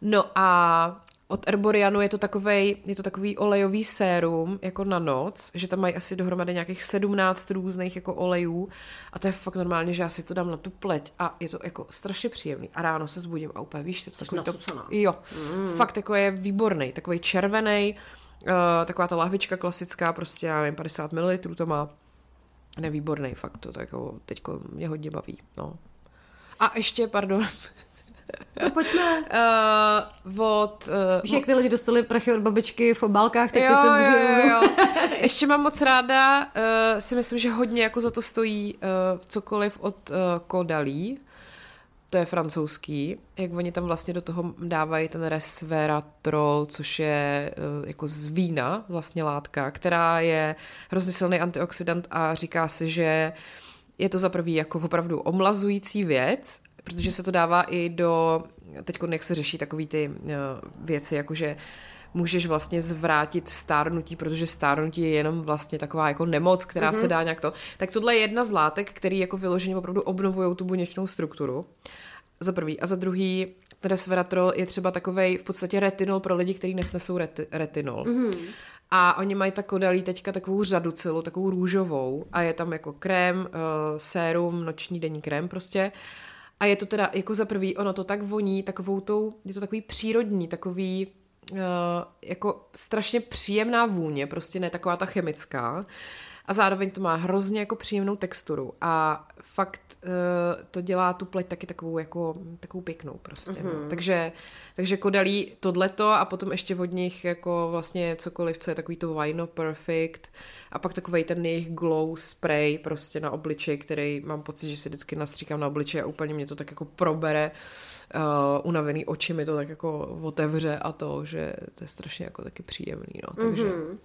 No a od Erborianu je to takovej, je to takový olejový sérum jako na noc, že tam mají asi dohromady nějakých 17 různých jako olejů a to je fakt normálně, že já si to dám na tu pleť a je to jako strašně příjemný a ráno se zbudím a úplně víš, je to takový to, jo, mm. fakt jako je výborný, takový červený, uh, taková ta lahvička klasická, prostě já nevím, 50 ml to má, nevýborný fakt, to tak jako teďko mě hodně baví, no. A ještě, pardon, No pojďme. uh, od... Uh, Víš, jak ty lidi dostali prachy od babičky v obálkách, tak jo, to jo, jo, jo. Ještě mám moc ráda, uh, si myslím, že hodně jako za to stojí uh, cokoliv od uh, Kodalí, to je francouzský, jak oni tam vlastně do toho dávají ten resveratrol, což je uh, jako z vína vlastně látka, která je hrozně silný antioxidant a říká se, že je to za prvý jako opravdu omlazující věc, protože se to dává i do, teď jak se řeší takový ty uh, věci, jakože můžeš vlastně zvrátit stárnutí, protože stárnutí je jenom vlastně taková jako nemoc, která mm-hmm. se dá nějak to. Tak tohle je jedna z látek, který jako vyloženě opravdu obnovují tu buněčnou strukturu. Za prvý. A za druhý, ten resveratrol je třeba takovej v podstatě retinol pro lidi, kteří nesnesou reti- retinol. Mm-hmm. A oni mají tak kodalí teďka takovou řadu celou, takovou růžovou a je tam jako krém, uh, sérum, noční denní krém prostě. A je to teda jako za prvý, ono to tak voní takovou tou, je to takový přírodní, takový uh, jako strašně příjemná vůně, prostě ne taková ta chemická. A zároveň to má hrozně jako příjemnou texturu a fakt uh, to dělá tu pleť taky takovou jako takovou pěknou prostě. Mm-hmm. No. Takže, takže kodalí tohleto a potom ještě od nich jako vlastně cokoliv, co je takový to Vino Perfect a pak takovej ten jejich glow spray prostě na obličej, který mám pocit, že si vždycky nastříkám na obličej a úplně mě to tak jako probere uh, unavený oči mi to tak jako otevře a to, že to je strašně jako taky příjemný, no. Takže, mm-hmm.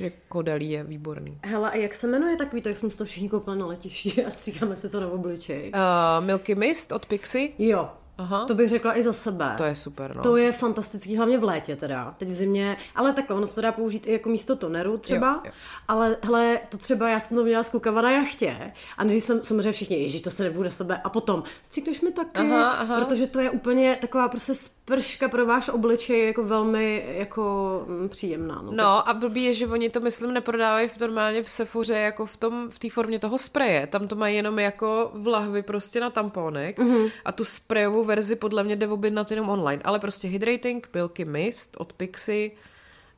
Že kodelí je výborný. Hele, a jak se jmenuje takový, to, jak jsme si to všichni koupili na letišti a stříkáme se to na obličej? Uh, Milky Mist od Pixie. Jo, Aha. to bych řekla i za sebe. To je super, no. To je fantastický, hlavně v létě teda, teď v zimě, ale takhle, ono se to dá použít i jako místo toneru třeba, Jo, jo. ale hele, to třeba já jsem to měla s klukama na jachtě a než jsem samozřejmě všichni, ježiš, to se nebude sebe a potom, stříkneš mi taky, Aha, aha. protože to je úplně taková prostě sprška pro váš obličej, jako velmi jako mm, příjemná. No. No a blbý je, že oni to myslím neprodávají v, normálně v Sephoře jako v tom, v té formě toho spreje. Tam to mají jenom jako v lahvi prostě na tamponek mm-hmm. a tu sprejovou verzi podle mě jde objednat jenom online. Ale prostě Hydrating Milky Mist od Pixie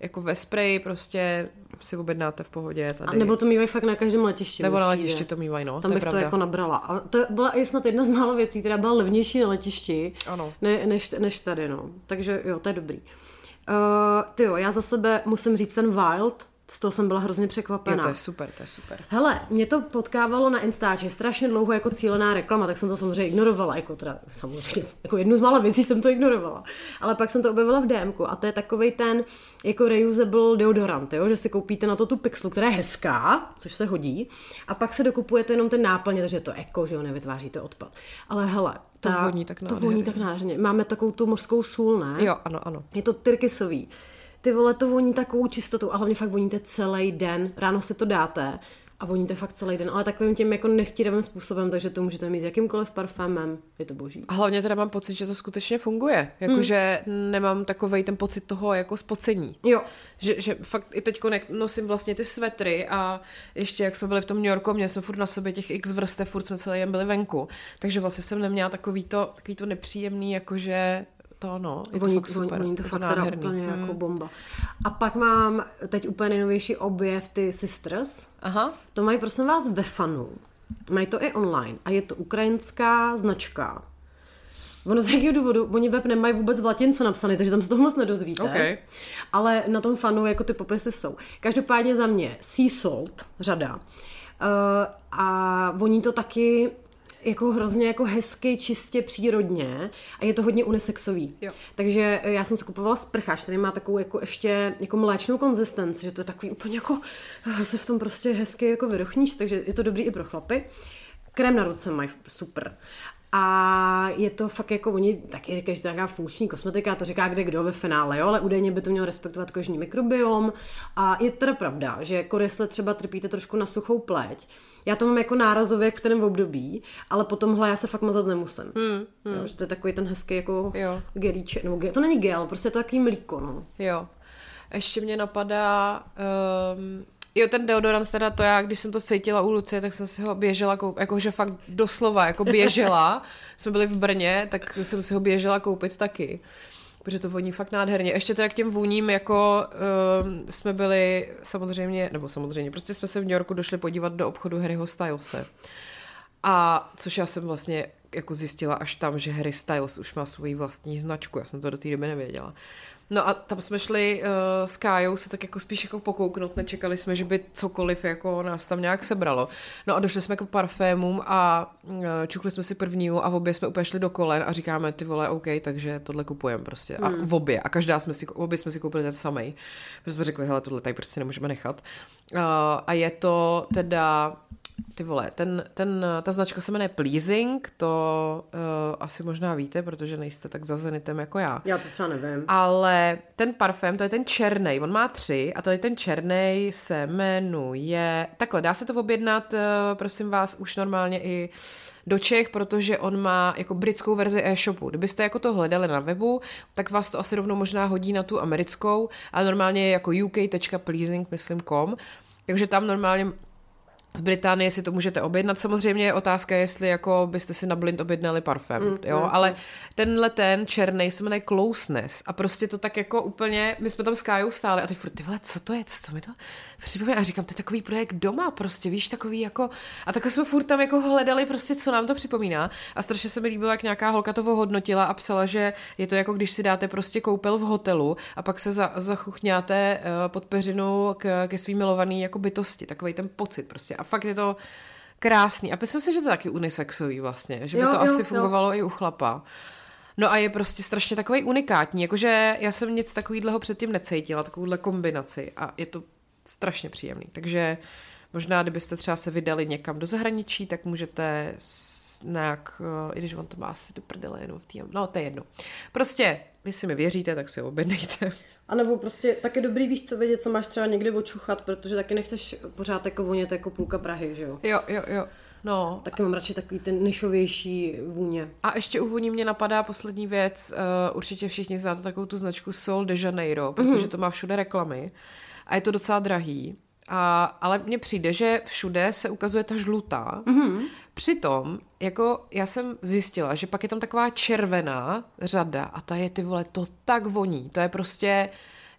jako ve spreji prostě si objednáte v pohodě tady. A nebo to mývají fakt na každém letišti. Nebo na letišti to mývají, no, Tam to bych pravda. to jako nabrala. A to byla i snad jedna z málo věcí, která byla levnější na letišti, Ano. ne, než, než tady, no. Takže jo, to je dobrý. Uh, ty jo, já za sebe musím říct ten Wild, Z toho jsem byla hrozně překvapená. Jo, to je super, to je super. Hele, mě to potkávalo na Instači strašně dlouho jako cílená reklama, tak jsem to samozřejmě ignorovala, jako teda samozřejmě, jako jednu z mála věcí jsem to ignorovala. Ale pak jsem to objevila v DMku a to je takový ten jako reusable deodorant, jo? že si koupíte na to tu pixlu, která je hezká, což se hodí, a pak se dokupujete jenom ten náplně, takže je to eko, že jo, nevytváříte odpad. Ale hele, To ta, voní tak to nádherně. voní tak nádherně. Máme takovou tu mořskou sůl, ne? Jo, ano, ano. Je to tyrkysový. Ty vole, to voní takovou čistotu a hlavně fakt voníte celý den. Ráno si to dáte a voníte fakt celý den, ale takovým tím jako nevtíravým způsobem, takže to můžete mít s jakýmkoliv parfémem. Je to boží. A hlavně teda mám pocit, že to skutečně funguje. Jakože hmm. nemám takovej ten pocit toho jako spocení. Jo, Že, že fakt i teď nosím vlastně ty svetry a ještě jak jsme byli v tom New Yorku, měli jsme furt na sobě těch x vrstev, furt jsme celý jen byli venku. Takže vlastně jsem neměla takový to, takový to nepříjemný, jakože to no, je to voní, fakt super. voní to je fakt nádherný. úplně Hmm. jako bomba. A pak mám teď úplně nejnovější objev ty Sisters. Aha, To mají prosím vás ve fanu. Mají to i online a je to ukrajinská značka. Ono z jakého důvodu, oni web nemají vůbec v latince napsaný, takže tam se toho moc nedozvíte. OK. Ale na tom fanu jako ty popisy jsou. Každopádně za mě Sea Salt, řada. Uh, a voní to taky jako hrozně jako hezky, čistě, přírodně a je to hodně unisexový. Jo. Takže já jsem si kupovala sprcháč, který má takovou jako ještě jako mléčnou konzistenci, že to je takový úplně jako ah, se v tom prostě hezky jako vyrochníš, takže je to dobrý i pro chlapy. Krém na ruce mají super. A je to fakt jako, oni taky říkají, že to je nějaká funkční kosmetika, to říká kde kdo ve finále, jo, ale údajně by to mělo respektovat kožní mikrobiom. A je teda pravda, že jako jestli třeba trpíte trošku na suchou pleť, já to mám jako nárazově v kterém období, ale po tomhle já se fakt mazat nemusím. Hmm, hmm. Jo, že to je takový ten hezký jako Jo. gelíček, nebo gel, to není gel, prostě je to takový mlíko, no. jo. Ještě mě napadá, um, jo, ten deodorant teda to já, když jsem to cítila u Lucie, tak jsem si ho běžela koupit, jakože fakt doslova, jako běžela. jsme byli v Brně, tak jsem si ho běžela koupit taky. Protože to voní fakt nádherně. Ještě to jak těm vůním, jako um, jsme byli samozřejmě, nebo samozřejmě, prostě jsme se v New Yorku došli podívat do obchodu Harryho Stylese. A což já jsem vlastně jako zjistila až tam, že Harry Styles už má svoji vlastní značku. Já jsem to do té doby nevěděla. No a tam jsme šli uh, s Kájou se tak jako spíš jako pokouknout, nečekali jsme, že by cokoliv jako nás tam nějak sebralo. No a došli jsme k parfémům a uh, čukli jsme si prvního a v obě jsme úplně šli do kolen a říkáme ty vole, OK, takže tohle kupujeme prostě. A v obě. A každá jsme si, obě jsme si koupili ten samej. Protože jsme řekli, hele, tohle tady prostě nemůžeme nechat. Uh, a je to teda ty vole, ten, ten, ta značka se jmenuje Pleasing, to uh, asi možná víte, protože nejste tak za Zenitem jako já. Já to třeba nevím. Ale ten parfém, to je ten černý, on má tři a tady ten černý se jmenuje, takhle, dá se to objednat, uh, prosím vás, už normálně i do Čech, protože on má jako britskou verzi e-shopu. Kdybyste jako to hledali na webu, tak vás to asi rovnou možná hodí na tu americkou, ale normálně je jako uk.pleasing, myslím, com. Takže tam normálně z Británie si to můžete objednat. Samozřejmě je otázka, jestli jako byste si na blind objednali parfém, mm, jo, mm, ale tenhle ten černý se jmenuje Closeness a prostě to tak jako úplně, my jsme tam s Kájou stáli a ty furt, ty vole, co to je, co to mi to připomíná a říkám, to je takový projekt doma prostě, víš, takový jako, a takhle jsme furt tam jako hledali prostě, co nám to připomíná. A strašně se mi líbilo, jak nějaká holka to hodnotila a psala, že je to jako když si dáte prostě koupel v hotelu a pak se za, zachuchňáte uh, pod peřinu k, ke svým milovaný jako bytosti, takový ten pocit prostě. A fakt je to krásný. A myslím si, že to je taky unisexový vlastně, že by Jo, to jo, asi jo. fungovalo i u chlapa. No a je prostě strašně takový unikátní, jakože já jsem nic takového předtím necítila, takovouhle kombinaci. A je to strašně příjemný. Takže možná, kdybyste třeba se vydali někam do zahraničí, tak můžete nějak, eh, i když on to má asi do prdele jenom v tým, no to je jedno. Prostě, jestli mi věříte, tak si ho objednejte. A nebo prostě taky dobrý víš, co vědět, co máš třeba někdy očuchat, protože taky nechceš pořád jako vonět jako půlka Prahy, že jo? Jo, jo, jo. No, Taky mám radši takový ten nišovější vůně. A ještě u vůní mě napadá poslední věc. Uh, určitě všichni znáte takovou tu značku Sol de Janeiro, protože to má všude reklamy. A je to docela drahý. A, ale mně přijde, že všude se ukazuje ta žlutá. Mm-hmm. Přitom, jako já jsem zjistila, že pak je tam taková červená řada a ta je ty vole, to tak voní. To je prostě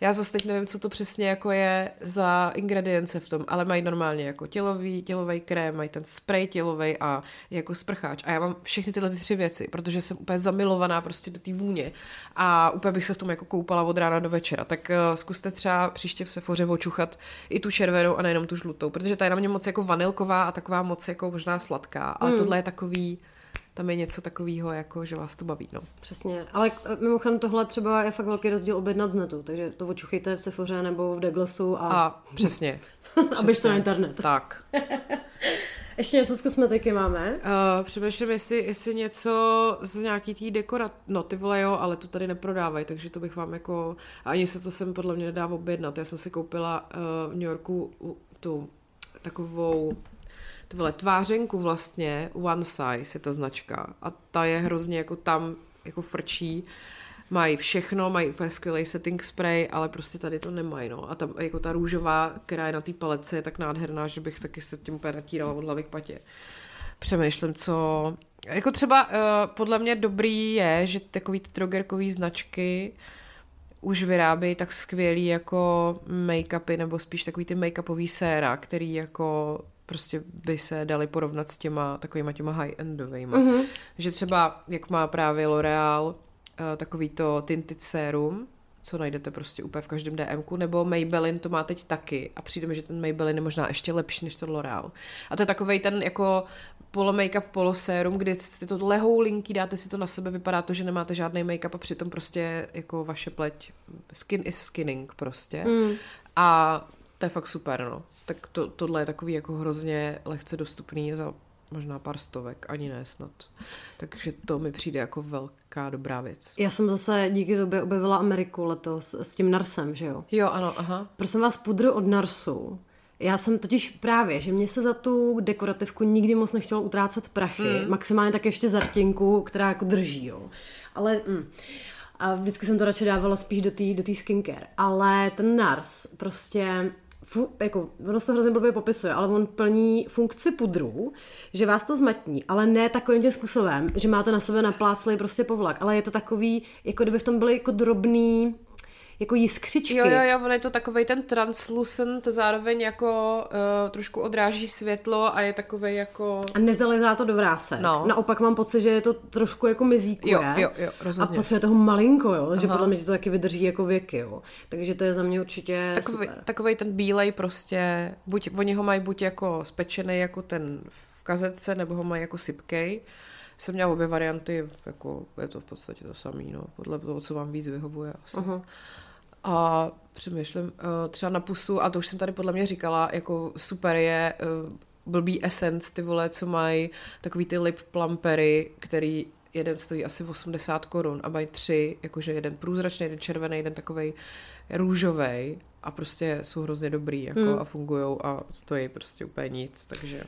Já zase teď nevím, co to přesně jako je za ingredience v tom, ale mají normálně jako tělový, tělový krém, mají ten spray tělový a jako sprcháč. A já mám všechny tyhle ty tři věci, protože jsem úplně zamilovaná prostě do té vůně a úplně bych se v tom jako koupala od rána do večera. Tak uh, zkuste třeba příště v Sefoře očuchat i tu červenou a nejenom tu žlutou, protože ta je na mě moc jako vanilková a taková moc jako možná sladká, ale hmm. tohle je takový tam je něco takového, jako, že vás to baví. No. Přesně, ale mimochodem tohle třeba je fakt velký rozdíl objednat z netu, takže to očuchejte v Sephoře nebo v Douglasu a... A přesně. Abyš to na internet. Tak. Ještě něco z kosmetiky máme? Uh, přemýšlím, jestli, jestli něco z nějaký tý dekorat... No ty vole jo, ale to tady neprodávají, takže to bych vám jako... Ani se to sem podle mě nedá objednat. Já jsem si koupila uh, v New Yorku tu takovou ty vole, tvářenku vlastně, One Size je ta značka a ta je hrozně jako tam jako frčí, mají všechno, mají úplně skvělý setting spray, ale prostě tady to nemají, no. A ta, jako ta růžová, která je na té palece, je tak nádherná, že bych taky se tím úplně natírala od hlavy k patě. Přemýšlím, co... Jako třeba uh, podle mě dobrý je, že takový ty drogerkový značky už vyrábějí tak skvělý jako make-upy, nebo spíš takový ty make-upový séra, který jako prostě by se dali porovnat s těma takovýma těma high-endovejma. Mm-hmm. Že třeba, jak má právě L'Oreal, uh, takový to tinted serum, co najdete prostě úplně v každém DMku, nebo Maybelline to má teď taky a přijde mi, že ten Maybelline je možná ještě lepší než ten L'Oreal. A to je takový ten jako polo make-up, polo sérum, kdy si to lehou linky, dáte si to na sebe, vypadá to, že nemáte žádný make-up a přitom prostě jako vaše pleť, skin is skinning prostě. Mm. A to je fakt super, no. Tak to, tohle je takový jako hrozně lehce dostupný za možná pár stovek, ani ne snad. Takže to mi přijde jako velká dobrá věc. Já jsem zase díky tobě objevila Ameriku letos s tím Narsem, že jo? Jo, ano, aha. Prosím vás, pudru od Narsu. Já jsem totiž právě, že mě se za tu dekorativku nikdy moc nechtělo utrácet prachy, hmm. maximálně tak ještě zartinku, která jako drží, jo. Ale, mm. A vždycky jsem to radši dávala spíš do té do skincare. Ale ten Nars prostě jako, ono se to hrozně blbě popisuje, ale on plní funkci pudru, že vás to zmatní, ale ne takovým tím způsobem, že máte na sebe napláclej prostě povlak, ale je to takový, jako kdyby v tom byly jako drobný, jako jiskřičky. Jo, jo, jo, on je to takový ten translucent, zároveň jako uh, trošku odráží světlo a je takový jako... A nezalezá to do vrásek. No. Naopak mám pocit, že je to trošku jako mizíkuje. Jo, jo, jo, rozhodně. A potřebuje toho malinko, jo, že podle mě to taky vydrží jako věky, jo. Takže to je za mě určitě takový, super. Takový ten bílej prostě, buď, oni ho mají buď jako spečený jako ten v kazetce, nebo ho mají jako sypkej jsem měla obě varianty, jako je to v podstatě to samé, no, podle toho, co vám víc vyhovuje asi. Uh-huh. A přemýšlím, uh, třeba na pusu, a to už jsem tady podle mě říkala, jako super je uh, blbý essence, ty vole, co mají takový ty lip plumpery, který jeden stojí asi 80 korun a mají tři, jakože jeden průzračný, jeden červený, jeden takový růžový a prostě jsou hrozně dobrý jako hmm. a fungují a stojí prostě úplně nic, takže...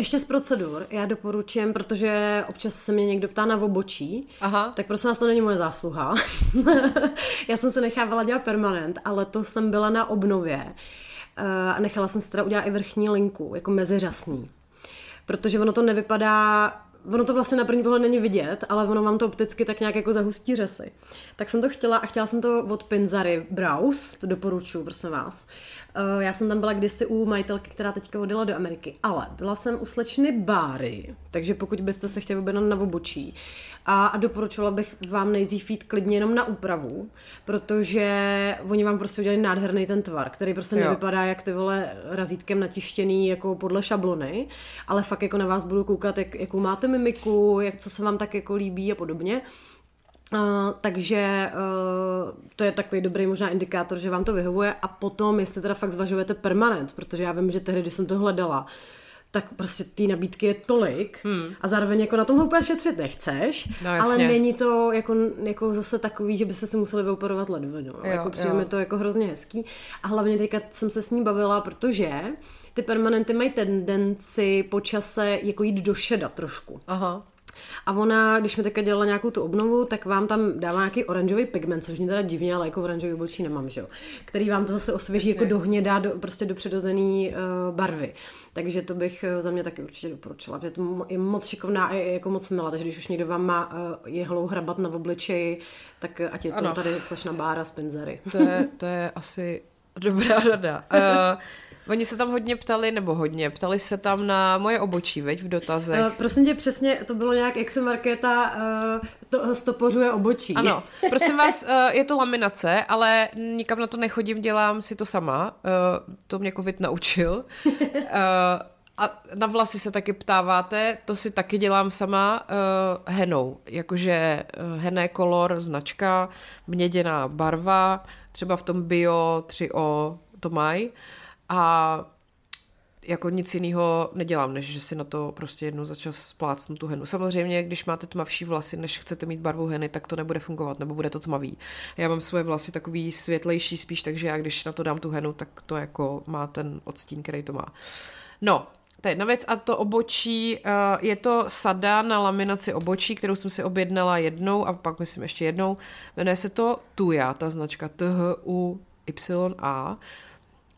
Ještě z procedur, já doporučím, protože občas se mě někdo ptá na obočí, Aha. tak prosím vás, to není moje zásluha. já jsem se nechávala dělat permanent, ale to jsem byla na obnově eh, a nechala jsem si teda udělat i vrchní linku, jako meziřasní. Protože ono to nevypadá ono to vlastně na první pohled není vidět, ale ono vám to opticky tak nějak jako zahustí řasy. Tak jsem to chtěla a chtěla jsem to od Pinzary Brows, to doporučuji, prosím vás. Uh, já jsem tam byla kdysi u majitelky, která teďka odjela do Ameriky, ale byla jsem u slečny Báry, takže pokud byste se chtěli objednat na obočí, a, a doporučovala bych vám nejdřív jít klidně jenom na úpravu, protože oni vám prostě udělali nádherný ten tvar, který prostě jo. nevypadá jak ty vole razítkem natištěný jako podle šablony, ale fakt jako na vás budu koukat, jak, jakou máte mimiku, jak co se vám tak jako líbí a podobně. Uh, takže uh, to je takový dobrý možná indikátor, že vám to vyhovuje a potom, jestli teda fakt zvažujete permanent, protože já vím, že tehdy, když jsem to hledala, tak prostě té nabídky je tolik hmm. a zároveň jako na tom úplně šetřit nechceš, no, ale není to jako, jako zase takový, že byste si museli vyoperovat ledvinu. No. Jako přijde mi to jako hrozně hezký a hlavně teďka jsem se s ní bavila, protože ty permanenty mají tendenci po čase jako jít do šeda trošku. Aha. A ona, když mi teďka dělala nějakou tu obnovu, tak vám tam dává nějaký oranžový pigment, což mě teda divně, ale jako oranžový obočí nemám, že jo. Který vám to zase osvěží jako do hnědá, do, prostě do přirozený uh, barvy. Takže to bych uh, za mě taky určitě doporučila, protože to je moc šikovná a je jako moc milá, takže když už někdo vám má uh, jehlou hrabat na obličeji, tak ať je to ano. tady slečna Bára z Pinzery. To je, to je asi dobrá rada. Uh, Oni se tam hodně ptali, nebo hodně, ptali se tam na moje obočí, veď, v dotazech. Uh, prosím tě, přesně, to bylo nějak, jak se Markéta uh, to, stopořuje obočí. Ano, prosím vás, uh, je to laminace, ale nikam na to nechodím, dělám si to sama. Uh, to mě covid naučil. Uh, a na vlasy se taky ptáváte, to si taky dělám sama uh, henou, jakože uh, hené kolor, značka, měděná barva, třeba v tom bio 3O to mají a jako nic jiného nedělám, než že si na to prostě jednou za čas splácnu tu henu. Samozřejmě, když máte tmavší vlasy, než chcete mít barvu heny, tak to nebude fungovat, nebo bude to tmavý. Já mám svoje vlasy takový světlejší spíš, takže já když na to dám tu henu, tak to jako má ten odstín, který to má. No, to je jedna věc a to obočí, uh, je to sada na laminaci obočí, kterou jsem si objednala jednou a pak myslím ještě jednou. Jmenuje se to Tuya, ta značka T-H-U-Y-A.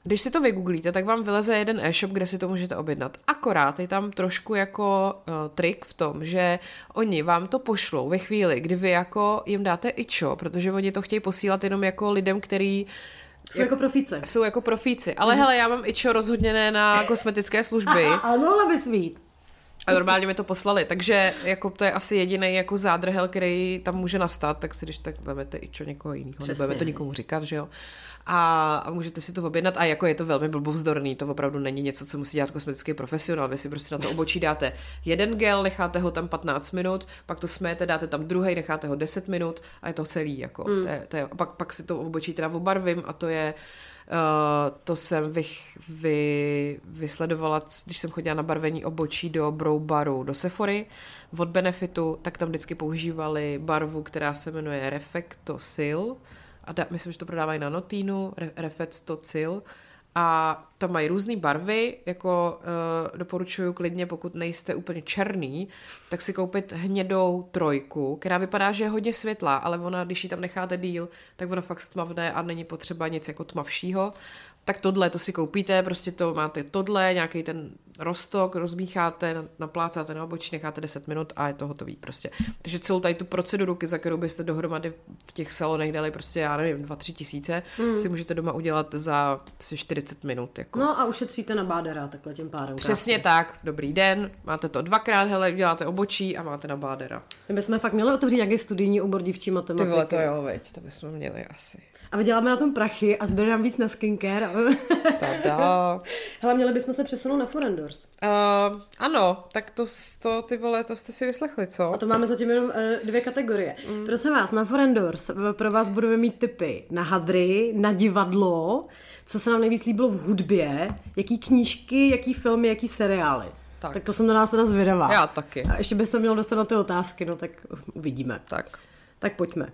Když si to vygooglíte, tak vám vyleze jeden e-shop, kde si to můžete objednat. Akorát je tam trošku jako uh, trik v tom, že oni vám to pošlou ve chvíli, kdy vy jako jim dáte ičo, protože oni to chtějí posílat jenom jako lidem, který jsou jako profíci. Jsou jako profíci. Ale mm. hele, já mám ičo rozhodněné na kosmetické služby. A, a, ano, ale bys mít. A normálně mi to poslali, takže jako to je asi jediný jako zádrhel, který tam může nastat, tak si když tak vemete ičo někoho jiného, nebudeme to nikomu říkat, že jo a, a můžete si to objednat a jako je to velmi blbovzdorný, to opravdu není něco, co musí dělat kosmetický profesionál, vy si prostě na to obočí dáte jeden gel, necháte ho tam 15 minut, pak to smete, dáte tam druhý, necháte ho 10 minut a je to celý, jako, mm. to je, to je, a pak, pak si to obočí teda obarvím a to je, Uh, to jsem vy, vy, vysledovala, když jsem chodila na barvení obočí do Brow Baru, do Sephory od Benefitu, tak tam vždycky používali barvu, která se jmenuje Refectosil a da, myslím, že to prodávají na Notínu, Refec Tocil a tam mají různé barvy, jako uh, doporučuju klidně, pokud nejste úplně černý, tak si koupit hnědou trojku, která vypadá, že je hodně světlá, ale ona, když ji tam necháte díl, tak ona fakt stmavne a není potřeba nic jako tmavšího tak tohle, to si koupíte, prostě to máte tohle, nějaký ten rostok, rozmícháte, naplácáte na obočí, necháte 10 minut a je to hotový prostě. Takže celou tady tu proceduru, za kterou byste dohromady v těch salonech dali prostě, já nevím, 2-3 tisíce, mm. si můžete doma udělat za 40 minut. Jako. No a ušetříte na bádera takhle tím pádem. Přesně krásně. tak, dobrý den, máte to dvakrát, hele, děláte obočí a máte na bádera. My bychom fakt měli otevřít nějaký studijní obor dívčí matematiky. Ty vole, to jo, veď, to bychom měli asi. A vyděláme na tom prachy a zběrám víc na skincare. Tada. Hele, měli bychom se přesunout na Forendors. Uh, ano, tak to, to, ty vole, to jste si vyslechli, co? A to máme zatím jenom uh, dvě kategorie. Mm. Prosím vás, na Forendors pro vás budeme mít typy na hadry, na divadlo, co se nám nejvíc líbilo v hudbě, jaký knížky, jaký filmy, jaký seriály. Tak. tak to jsem na nás teda zvědavá. Já taky. A ještě by se měl dostat na ty otázky, no tak uvidíme. Tak. Tak pojďme.